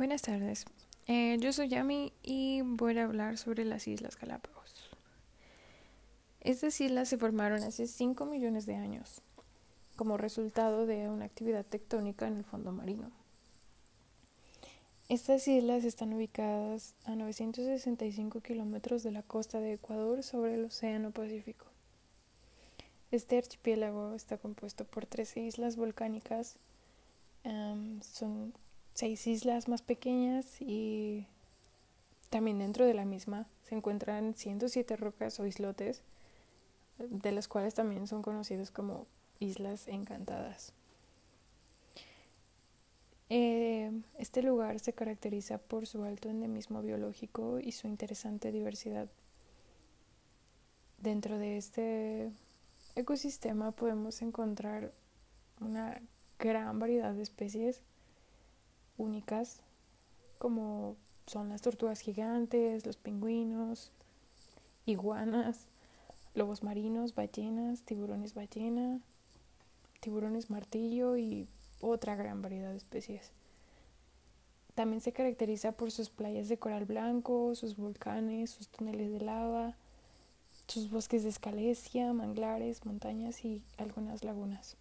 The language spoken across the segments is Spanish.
Buenas tardes, eh, yo soy Yami y voy a hablar sobre las Islas Galápagos. Estas islas se formaron hace 5 millones de años como resultado de una actividad tectónica en el fondo marino. Estas islas están ubicadas a 965 kilómetros de la costa de Ecuador sobre el Océano Pacífico. Este archipiélago está compuesto por 13 islas volcánicas, son seis islas más pequeñas y también dentro de la misma se encuentran 107 rocas o islotes, de las cuales también son conocidos como Islas Encantadas. Eh, este lugar se caracteriza por su alto endemismo biológico y su interesante diversidad. Dentro de este ecosistema podemos encontrar una gran variedad de especies únicas como son las tortugas gigantes, los pingüinos, iguanas, lobos marinos, ballenas, tiburones ballena, tiburones martillo y otra gran variedad de especies. También se caracteriza por sus playas de coral blanco, sus volcanes, sus túneles de lava, sus bosques de escalesia, manglares, montañas y algunas lagunas.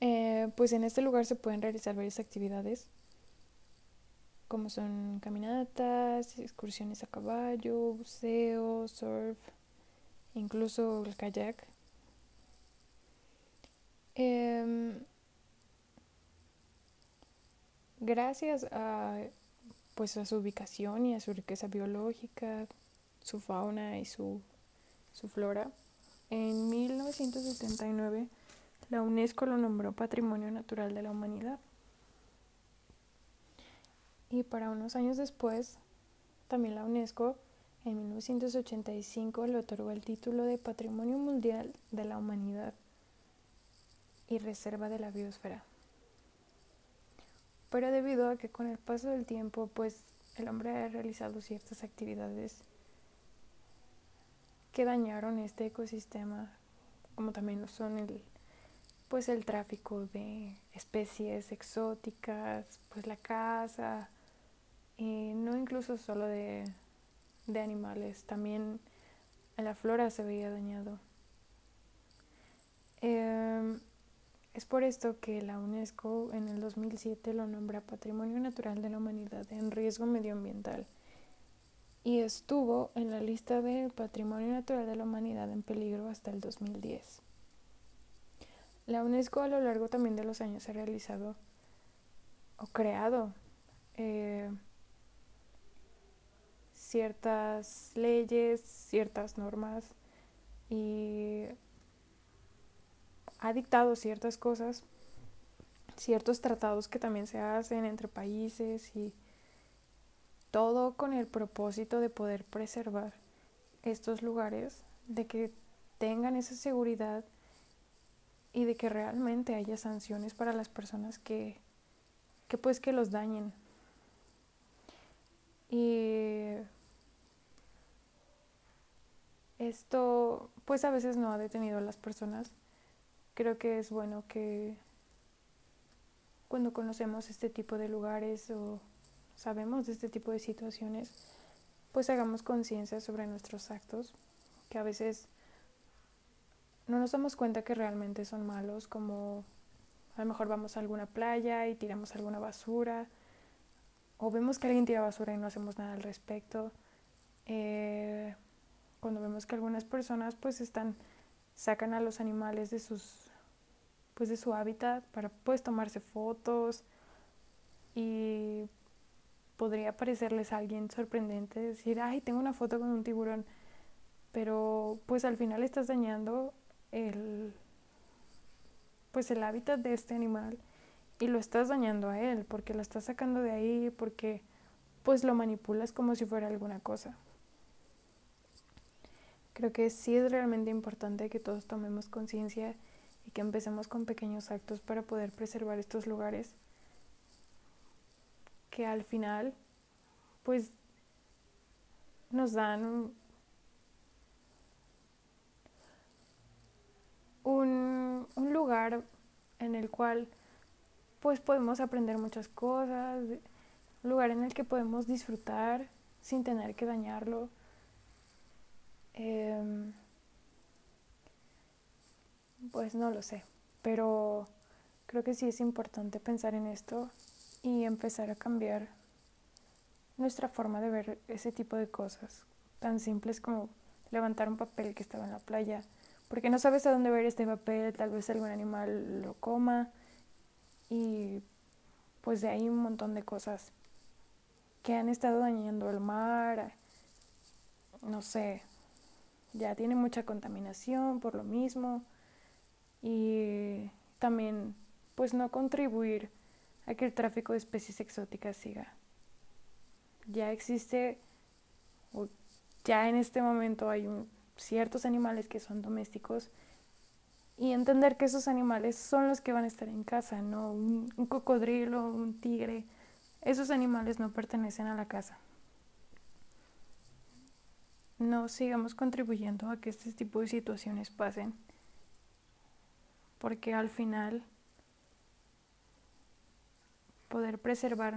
Eh, pues en este lugar se pueden realizar varias actividades, como son caminatas, excursiones a caballo, buceo, surf, incluso el kayak. Em, gracias a pues a su ubicación y a su riqueza biológica, su fauna y su, su flora, en 1979 la UNESCO lo nombró Patrimonio Natural de la Humanidad. Y para unos años después, también la UNESCO en 1985 le otorgó el título de Patrimonio Mundial de la Humanidad y Reserva de la Biosfera. Pero debido a que con el paso del tiempo, pues el hombre ha realizado ciertas actividades que dañaron este ecosistema, como también lo son el pues el tráfico de especies exóticas, pues la caza, y no incluso solo de, de animales, también la flora se veía dañado. Em, es por esto que la UNESCO en el 2007 lo nombra Patrimonio Natural de la Humanidad en riesgo medioambiental y estuvo en la lista de Patrimonio Natural de la Humanidad en peligro hasta el 2010. La UNESCO a lo largo también de los años ha realizado o creado eh, ciertas leyes, ciertas normas y ha dictado ciertas cosas, ciertos tratados que también se hacen entre países y todo con el propósito de poder preservar estos lugares, de que tengan esa seguridad y de que realmente haya sanciones para las personas que, que pues que los dañen. Y esto pues a veces no ha detenido a las personas. Creo que es bueno que cuando conocemos este tipo de lugares o sabemos de este tipo de situaciones, pues hagamos conciencia sobre nuestros actos, que a veces no nos damos cuenta que realmente son malos, como a lo mejor vamos a alguna playa y tiramos alguna basura, o vemos que alguien tira basura y no hacemos nada al respecto. Eh, cuando vemos que algunas personas pues están sacan a los animales de sus pues de su hábitat para pues tomarse fotos y podría parecerles a alguien sorprendente decir ay tengo una foto con un tiburón pero pues al final estás dañando el, pues el hábitat de este animal y lo estás dañando a él porque lo estás sacando de ahí porque pues lo manipulas como si fuera alguna cosa. Creo que sí es realmente importante que todos tomemos conciencia y que empecemos con pequeños actos para poder preservar estos lugares que al final pues nos dan un, lugar en el cual pues podemos aprender muchas cosas, lugar en el que podemos disfrutar sin tener que dañarlo. Em, pues no lo sé, pero creo que sí es importante pensar en esto y empezar a cambiar nuestra forma de ver ese tipo de cosas, tan simples como levantar un papel que estaba en la playa, porque no sabes a dónde ver este papel, tal vez algún animal lo coma y pues de ahí un montón de cosas que han estado dañando el mar, no sé, ya tiene mucha contaminación por lo mismo y también pues no contribuir a que el tráfico de especies exóticas siga. Ya existe, ya en este momento hay ciertos animales que son domésticos y entender que esos animales son los que van a estar en casa, no un, cocodrilo, un tigre. Esos animales no pertenecen a la casa. No sigamos contribuyendo a que este tipo de situaciones pasen, porque al final poder preservar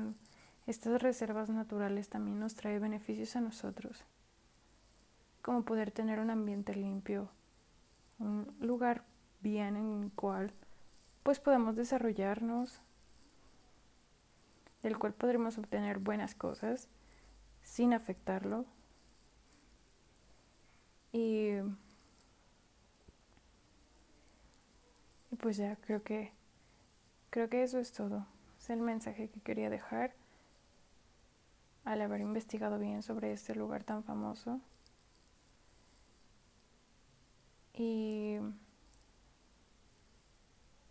estas reservas naturales también nos trae beneficios a nosotros, como poder tener un ambiente limpio, un lugar bien en el cual pues podemos desarrollarnos, del cual podremos obtener buenas cosas sin afectarlo. Y, y pues ya creo que creo que eso es todo. Es el mensaje que quería dejar al haber investigado bien sobre este lugar tan famoso. Y,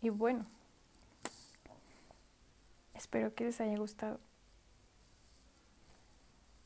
y bueno, espero que les haya gustado.